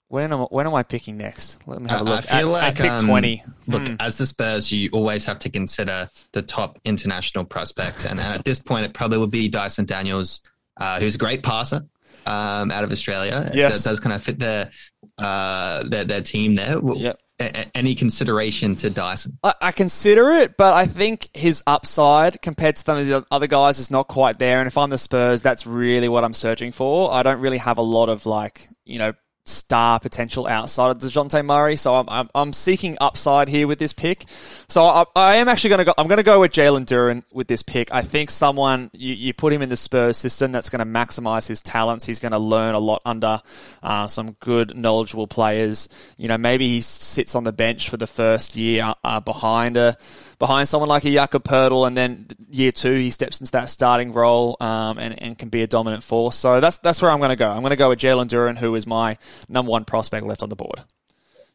When am, when am I picking next? Let me have a look. feel at, like at pick um, 20. Look, Hmm. as the Spurs, you always have to consider the top international prospect, and, and at this point, it probably would be Dyson Daniels, uh, who's a great passer um, out of Australia. Yes. that does kind of fit their uh, their, their team there. Yep. a- a- any consideration to Dyson? I, I consider it, but I think his upside compared to some of the other guys is not quite there. And if I'm the Spurs, that's really what I'm searching for. I don't really have a lot of like, you know, star potential outside of Dejounte Murray, so I'm, I'm, I'm seeking upside here with this pick. So I, I am actually going to go. I'm going to go with Jalen Duren with this pick. I think someone you, you put him in the Spurs system that's going to maximize his talents. He's going to learn a lot under uh, some good, knowledgeable players. You know, maybe he sits on the bench for the first year uh, behind a behind someone like a Jakob Poeltl, and then year two he steps into that starting role um, and, and can be a dominant force. So that's that's where I'm going to go. I'm going to go with Jalen Duren, who is my number one prospect left on the board.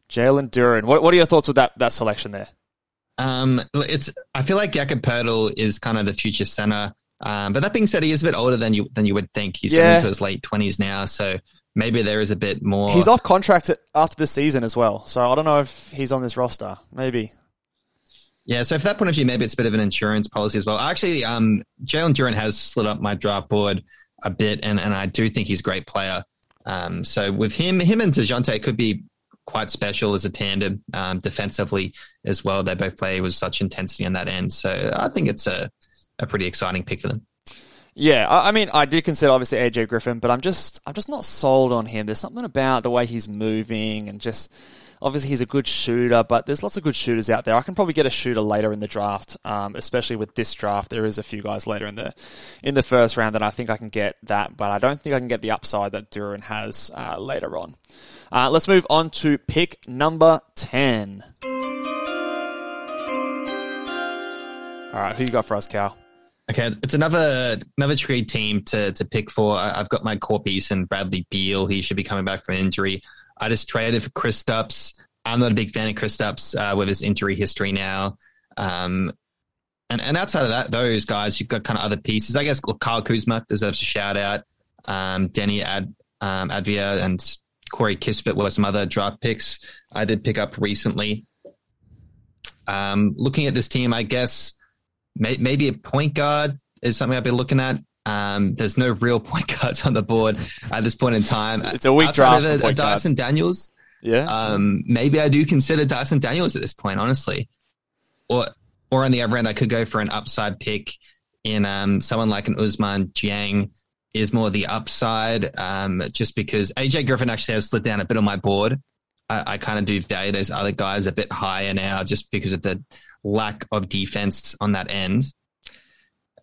Jalen Duren. What, what are your thoughts with that that selection there? Um, it's. I feel like Jakob Poeltl is kind of the future center. Um, but that being said, he is a bit older than you than you would think. He's Yeah. getting into his late twenties now, so maybe there is a bit more. He's off contract after the season as well, so I don't know if he's on this roster. Maybe. Yeah, so from that point of view, maybe it's a bit of an insurance policy as well. Actually, um, Jalen Duren has slid up my draft board a bit, and, and I do think he's a great player. Um, so with him, him and Dejounte could be quite special as a tandem um, defensively as well. They both play with such intensity on that end. So I think it's a, a pretty exciting pick for them. Yeah, I, I mean, I did consider obviously AJ Griffin, but I'm just, I'm just not sold on him. There's something about the way he's moving and just, obviously he's a good shooter, but there's lots of good shooters out there. I can probably get a shooter later in the draft, um, especially with this draft. There is a few guys later in the, in the first round that I think I can get that, but I don't think I can get the upside that Duren has uh, later on. Uh, let's move on to pick number 10. All right, who you got for us, Cal? Okay, it's another another tricky team to to pick for. I've got my core piece and Bradley Beal. He should be coming back from injury. I just traded for Kristaps. I'm not a big fan of Kristaps uh, with his injury history now. Um, and and outside of that, those guys, you've got kind of other pieces. I guess look, Kyle Kuzma deserves a shout out. Um, Deni Ad um, Avdija and Corey Kispert were some other draft picks I did pick up recently. Um, looking at this team, I guess may, maybe a point guard is something I've been looking at. Um, there's no real point guards on the board at this point in time. It's a weak Outside draft of Dyson. Daniels. Yeah. Um, maybe I do consider Dyson Daniels at this point, honestly. Or or on the other end, I could go for an upside pick in um, someone like an Ousmane Dieng is more the upside, um, just because AJ Griffin actually has slid down a bit on my board. I, I kind of do value those other guys a bit higher now, just because of the lack of defense on that end.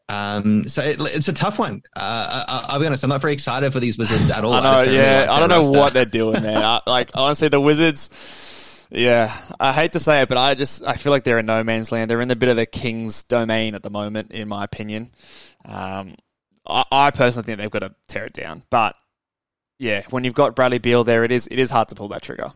Um, so it, it's a tough one. Uh, I, I'll be honest, I'm not very excited for these Wizards at all. I know, really yeah. like I don't know roster. what they're doing there. I, like, honestly, the Wizards, yeah, I hate to say it, but I just, I feel like they're in no man's land. They're in the bit of the King's domain at the moment, in my opinion. Um, I, I personally think they've got to tear it down. But, yeah, when you've got Bradley Beal there, it is, it is hard to pull that trigger.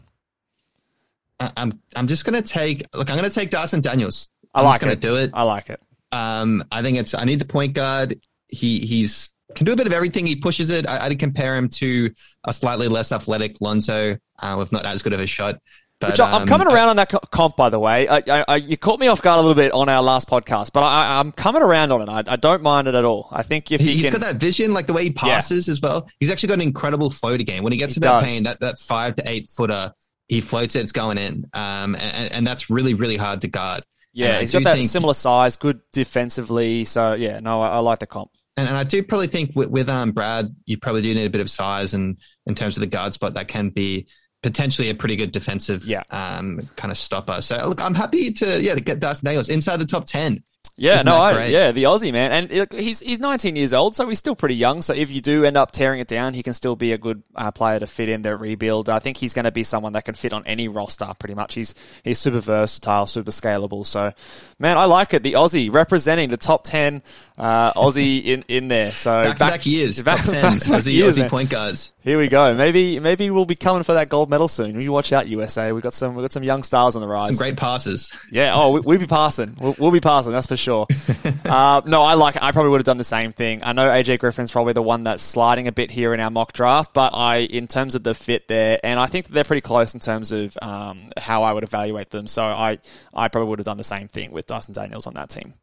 I- I'm I'm just gonna take look. I'm gonna take Dyson Daniels. I I'm like just gonna it. do it. I like it. Um, I think it's. I need the point guard. He he's can do a bit of everything. He pushes it. I, I'd compare him to a slightly less athletic Lonzo, uh, with not as good of a shot. But Which I- I'm um, coming around on that comp, by the way. I, I, I, you caught me off guard a little bit on our last podcast, but I, I'm coming around on it. I, I don't mind it at all. I think if He, he's can, got that vision, like the way he passes as well. He's actually got an incredible floater game. When he gets He to that does. paint, that, that five to eight footer, he floats it, it's going in. Um, and, and that's really, really hard to guard. Yeah, he's got that think- similar size, good defensively. So yeah, no, I, I like the comp. And, and I do probably think with, with um, Brad, you probably do need a bit of size, and in terms of the guard spot, that can be potentially a pretty good defensive Yeah. um, kind of stopper. So look, I'm happy to yeah to get Dyson Daniels inside the top ten. Yeah, Isn't no, I, yeah, the Aussie man, and he's he's 19 years old, so he's still pretty young. So if you do end up tearing it down, he can still be a good uh, player to fit in the rebuild. I think he's going to be someone that can fit on any roster. Pretty much, he's he's super versatile, super scalable. So, man, I like it. The Aussie representing the top 10 uh, Aussie in in there. So Back back years, back- top ten back-to-back Aussie, years, Aussie point guards. Here we go. Maybe maybe we'll be coming for that gold medal soon. You watch out, USA. We got some we got some young stars on the rise. Some great passes. Yeah. Oh, we, we'll be passing. We'll, we'll be passing. That's for sure. uh, no, I like. it. I probably would have done the same thing. I know AJ Griffin's probably the one that's sliding a bit here in our mock draft, but I, in terms of the fit there, and I think they're pretty close in terms of um, how I would evaluate them. So I, I probably would have done the same thing with Dyson Daniels on that team.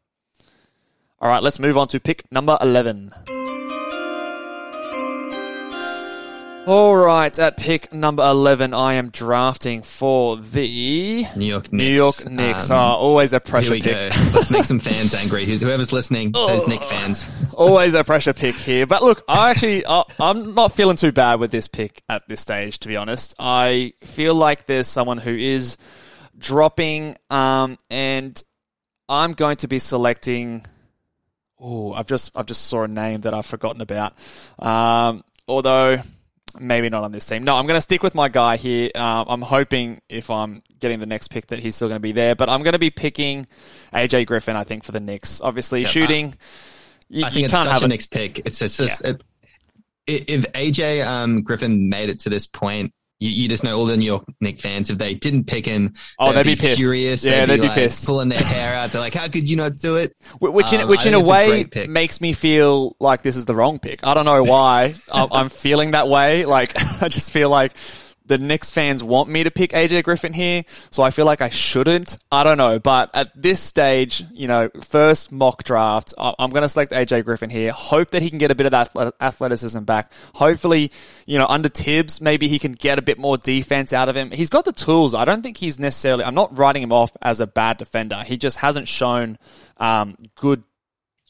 All right, let's move on to pick number eleven. All right, at pick number 11, I am drafting for the New York Knicks. New York Knicks. Um, oh, always a pressure pick. Let's make some fans angry. Whoever's listening, those Knick fans. always a pressure pick here. But look, I actually, I, I'm not feeling too bad with this pick at this stage, to be honest. I feel like there's someone who is dropping, um, and I'm going to be selecting. Oh, I've just, I've just saw a name that I've forgotten about. Um, although maybe not on this team. No, I'm going to stick with my guy here. Um, I'm hoping if I'm getting the next pick that he's still going to be there, but I'm going to be picking AJ Griffin. I think for the Knicks. Obviously, shooting. You, I think it's can't such have a. Knicks pick. It's, it's just it, if AJ um, Griffin made it to this point, you, you just know all the New York Knicks fans, if they didn't pick him, Oh, they'd be pissed. furious. Yeah, they'd be like, pissed. Pulling their hair out. They're like, how could you not do it? Which, in, Um, which in a it's a way makes me feel like this is the wrong pick. I don't know why. I'm, I'm feeling that way. Like, I just feel like the Knicks fans want me to pick AJ Griffin here, so I feel like I shouldn't. I don't know, but at this stage, you know, first mock draft, I'm going to select AJ Griffin here. Hope that he can get a bit of that athleticism back. Hopefully, you know, under Thibs, maybe he can get a bit more defense out of him. He's got the tools. I don't think he's necessarily. I'm not writing him off as a bad defender. He just hasn't shown um, good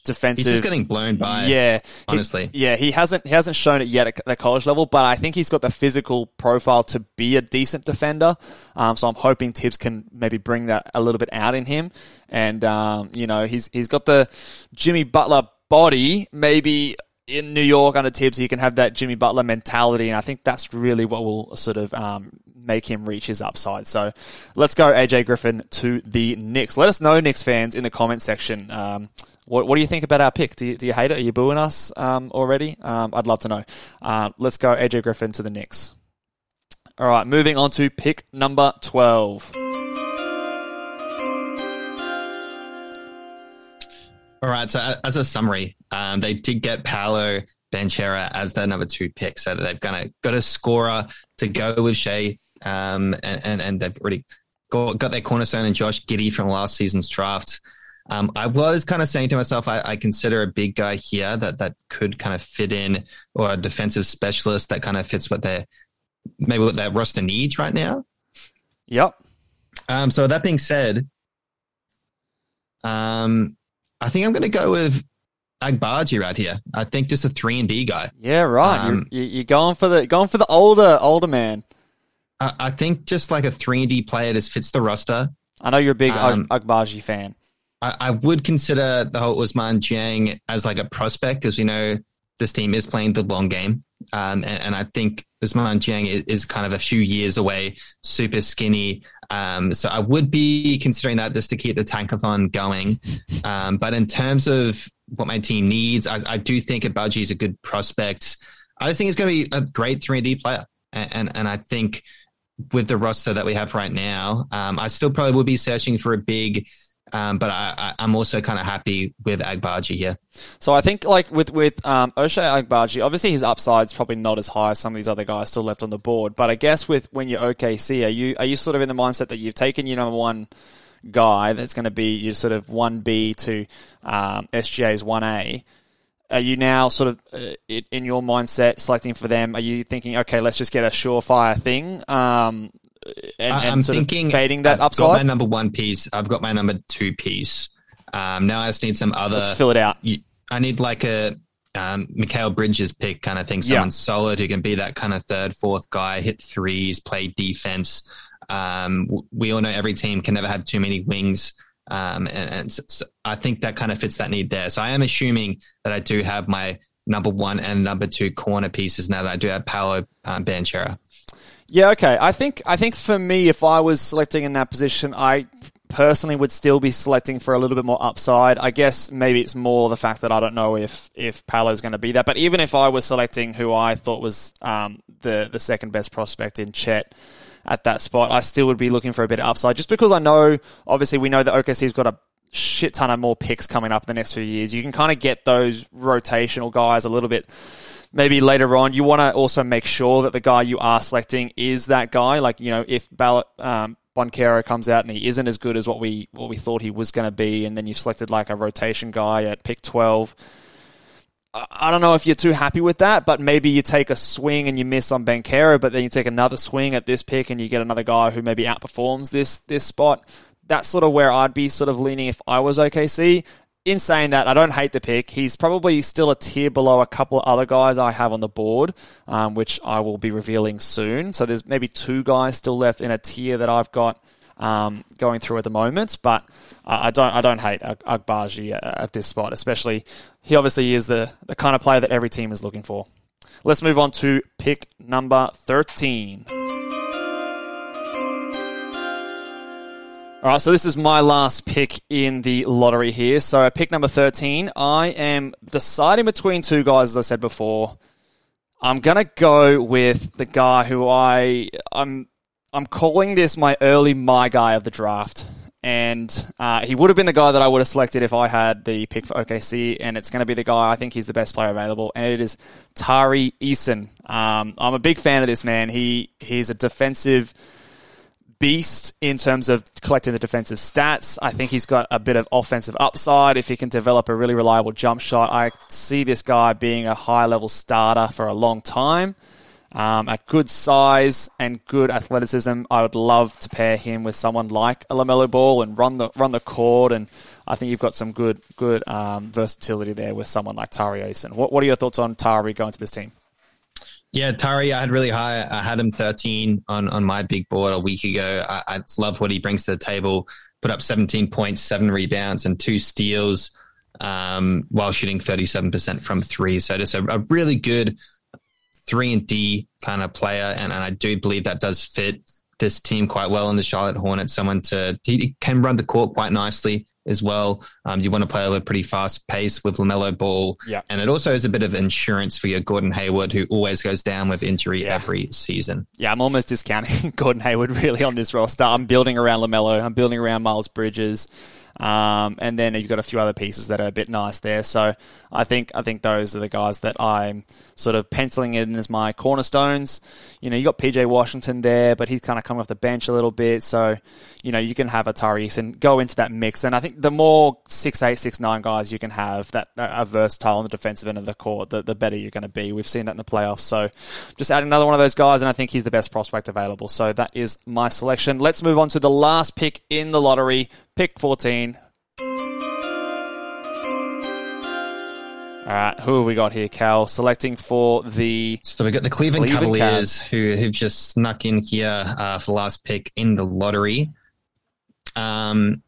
defensive. He's just getting blown by. Yeah, He- honestly. yeah, he hasn't he hasn't shown it yet at the college level, but I think he's got the physical profile to be a decent defender. Um, so I'm hoping Thibs can maybe bring that a little bit out in him, and um, you know he's he's got the Jimmy Butler body. Maybe in New York under Thibs, he can have that Jimmy Butler mentality, and I think that's really what will sort of um, make him reach his upside. So let's go AJ Griffin to the Knicks. Let us know, Knicks fans, in the comment section. Um, what, what do you think about our pick? Do you, do you hate it? Are you booing us um, already? Um, I'd love to know. Uh, let's go AJ Griffin to the Knicks. All right, moving on to pick number 12. All right. So as a summary, um, they did get Paolo Banchero as their number two pick, so they've got a got a scorer to go with Shai, um, and, and and they've already got, got their cornerstone and Josh Giddey from last season's draft. Um, I was kind of saying to myself, I, I consider a big guy here that that could kind of fit in, or a defensive specialist that kind of fits what their maybe what their roster needs right now. Yep. Um, so that being said, um, I think I'm going to go with Agbaji right here. I think just a three and D guy. Yeah, right. Um, you're, you're going for the going for the older older man. I, I think just like a three and D player just fits the roster. I know you're a big Um, Agbaji fan. I, I would consider the whole Ousmane Dieng as like a prospect because we know this team is playing the long game. Um, and, and I think Ousmane Dieng is, is kind of a few years away, super skinny. Um, so I would be considering that just to keep the tankathon going. Um, but in terms of what my team needs, I, I do think Agbaji is a good prospect. I just think he's going to be a great 3D player. And, and, and I think with the roster that we have right now, um, I still probably will be searching for a big um, but I, I'm also kind of happy with Agbaji here. So I think like with with um, Ochai Agbaji, obviously his upside's probably not as high as some of these other guys still left on the board. But I guess with when you're OKC, are you are you sort of in the mindset that you've taken your number one guy that's going to be your sort of one B to um, SGA's one A? Are you now sort of uh, in in your mindset selecting for them? Are you thinking, okay, let's just get a surefire thing, um, and, I- and I'm sort thinking fading that I've got my number one piece. I've got my number two piece. Um, now I just need some other. Let's fill it out. I need like a um, Mikal Bridges pick kind of thing. Yeah. Someone solid who can be that kind of third, fourth guy, hit threes, play defense. Um, we all know every team can never have too many wings. Um, and, and so, so I think that kind of fits that need there. So I am assuming that I do have my number one and number two corner pieces now that I do have Paolo um, Banchero. Yeah, okay. I think I think for me, if I was selecting in that position, I personally would still be selecting for a little bit more upside. I guess maybe it's more the fact that I don't know if if Paolo's going to be that. But even if I was selecting who I thought was um, the the second best prospect in Chet at that spot, I still would be looking for a bit of upside, just because I know obviously we know that OKC's got a shit ton of more picks coming up in the next few years. You can kind of get those rotational guys a little bit maybe later on, you want to also make sure that the guy you are selecting is that guy. Like, you know, if Paolo, um, Banchero comes out and he isn't as good as what we what we thought he was going to be, and then you selected like a rotation guy at pick twelve. I don't know if you're too happy with that, but maybe you take a swing and you miss on Banchero, but then you take another swing at this pick and you get another guy who maybe outperforms this this spot. That's sort of where I'd be sort of leaning if I was OKC. In saying that, I don't hate the pick. He's probably still a tier below a couple of other guys I have on the board, um, which I will be revealing soon. So there's maybe two guys still left in a tier that I've got um, going through at the moment. But I don't I don't hate Ag- Agbaji at, this spot, especially he obviously is the the kind of player that every team is looking for. Let's move on to pick number thirteen. All right, so this is my last pick in the lottery here. So pick number 13, I am deciding between two guys, as I said before. I'm gonna go with the guy who I I'm I'm calling this my early my guy of the draft, and uh, he would have been the guy that I would have selected if I had the pick for OKC, and it's going to be the guy I think he's the best player available, and it is Tari Eason. Um, I'm a big fan of this man. He he's a defensive beast in terms of collecting the defensive stats. I think he's got a bit of offensive upside if he can develop a really reliable jump shot. I see this guy being a high level starter for a long time. Um, at good size and good athleticism, I would love to pair him with someone like a LaMelo Ball and run the run the court. And I think you've got some good good um, versatility there with someone like Tari Eason. What What are your thoughts on Tari going to this team? Yeah, Tari, I had really high. I had him 13 on, on my big board a week ago. I, I love what he brings to the table. Put up 17 points, seven rebounds, and two steals um, while shooting 37% from three. So just a, a really good three and D kind of player. And, and I do believe that does fit this team quite well in the Charlotte Hornets. Someone to, he can run the court quite nicely as well. Um, you want to play at a pretty fast pace with LaMelo Ball. Yeah. And it also is a bit of insurance for your Gordon Hayward, who always goes down with injury Yeah. every season. Yeah, I'm almost discounting Gordon Hayward really on this roster. I'm building around LaMelo. I'm building around Miles Bridges, um, and then you've got a few other pieces that are a bit nice there. So I think I think those are the guys that I'm sort of penciling in as my cornerstones. You know, you got PJ Washington there, but he's kind of coming off the bench a little bit. So you know, you can have a Tyrese and go into that mix. And I think the more six eight, six nine guys you can have that are versatile on the defensive end of the court, the, the better you're going to be. We've seen that in the playoffs. So just add another one of those guys, and I think he's the best prospect available. So that is my selection. Let's move on to the last pick in the lottery, pick 14. All right, who have we got here, Cal? Selecting for the So we got the Cleveland, Cleveland Cavaliers who who've just snuck in here uh, for the last pick in the lottery. Um,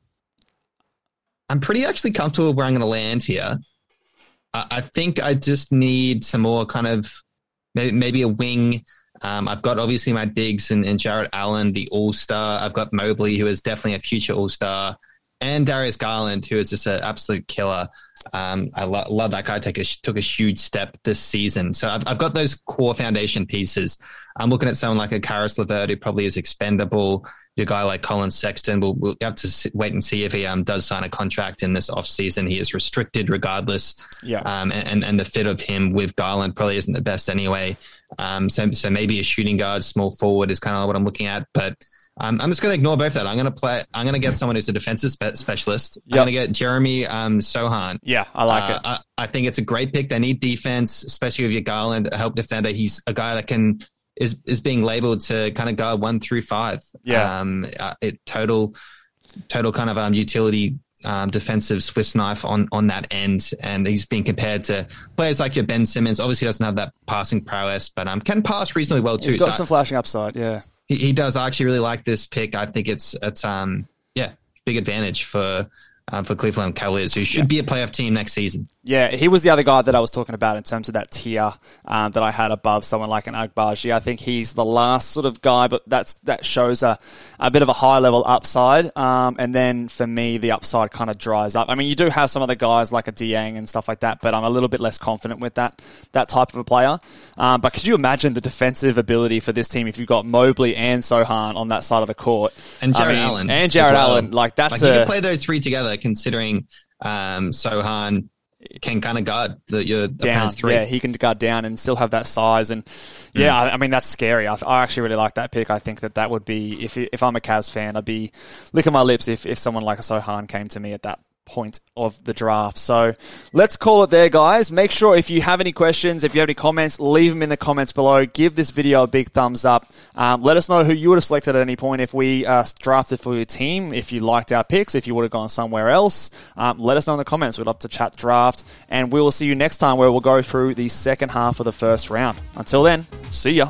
I'm pretty actually comfortable where I'm going to land here. I, I think I just need some more kind of maybe, maybe a wing. Um, I've got obviously my bigs and, and Jarrett Allen, the All Star. I've got Mobley, who is definitely a future All Star, and Darius Garland, who is just an absolute killer. Um, I lo- love that guy. Take a, took a huge step this season. So I've, I've got those core foundation pieces. I'm looking at someone like a Caris LeVert who probably is expendable. Your guy like Collin Sexton, we'll, we'll have to wait and see if he um, does sign a contract in this offseason. He is restricted regardless. Yeah. Um, and, and the fit of him with Garland probably isn't the best anyway. Um, so, so maybe a shooting guard, small forward is kind of what I'm looking at. But um, I'm just going to ignore both that. I'm going to play. I'm going to get someone who's a defensive spe- specialist. I'm going to get Jeremy um, Sochan. yeah, I like Uh, it. I, I think it's a great pick. They need defense, especially with your Garland, a help defender. He's a guy that can is is being labeled to kind of guard one through five. Yeah. Um, uh, it total total kind of um utility um, defensive Swiss knife on on that end, and he's being compared to players like your Ben Simmons. Obviously, doesn't have that passing prowess, but um can pass reasonably well too. He's got So some flashing upside. Yeah. he, he does. I actually really like this pick. I think it's it's um yeah big advantage for um, for Cleveland Cavaliers, who should be a playoff team next season. Yeah, he was the other guy that I was talking about in terms of that tier um, that I had above someone like an Agbaji. I think he's the last sort of guy, but that's that shows a, a bit of a high level upside. Um, and then for me, the upside kind of dries up. I mean, you do have some other guys like a Dieng and stuff like that, but I'm a little bit less confident with that that type of a player. Um, but could you imagine the defensive ability for this team if you've got Mobley and Sochan on that side of the court and I Jarrett mean, Allen and Jarrett well. Allen? Like that's like you a can play those three together, considering um, Sochan can kind of guard the, your down. three. Yeah, he can guard down and still have that size. And mm. yeah, I, I mean that's scary. I, I actually really like that pick. I think that that would be if if I'm a Cavs fan, I'd be licking my lips if if someone like a Sochan came to me at that point of the draft. So let's call it there, guys. Make sure if you have any questions, if you have any comments, leave them in the comments below. Give this video a big thumbs up. Um, let us know who you would have selected at any point if we uh, drafted for your team. If you liked our picks, if you would have gone somewhere else, um, let us know in the comments. We'd love to chat draft, and we will see you next time where we'll go through the second half of the first round. Until then, see ya.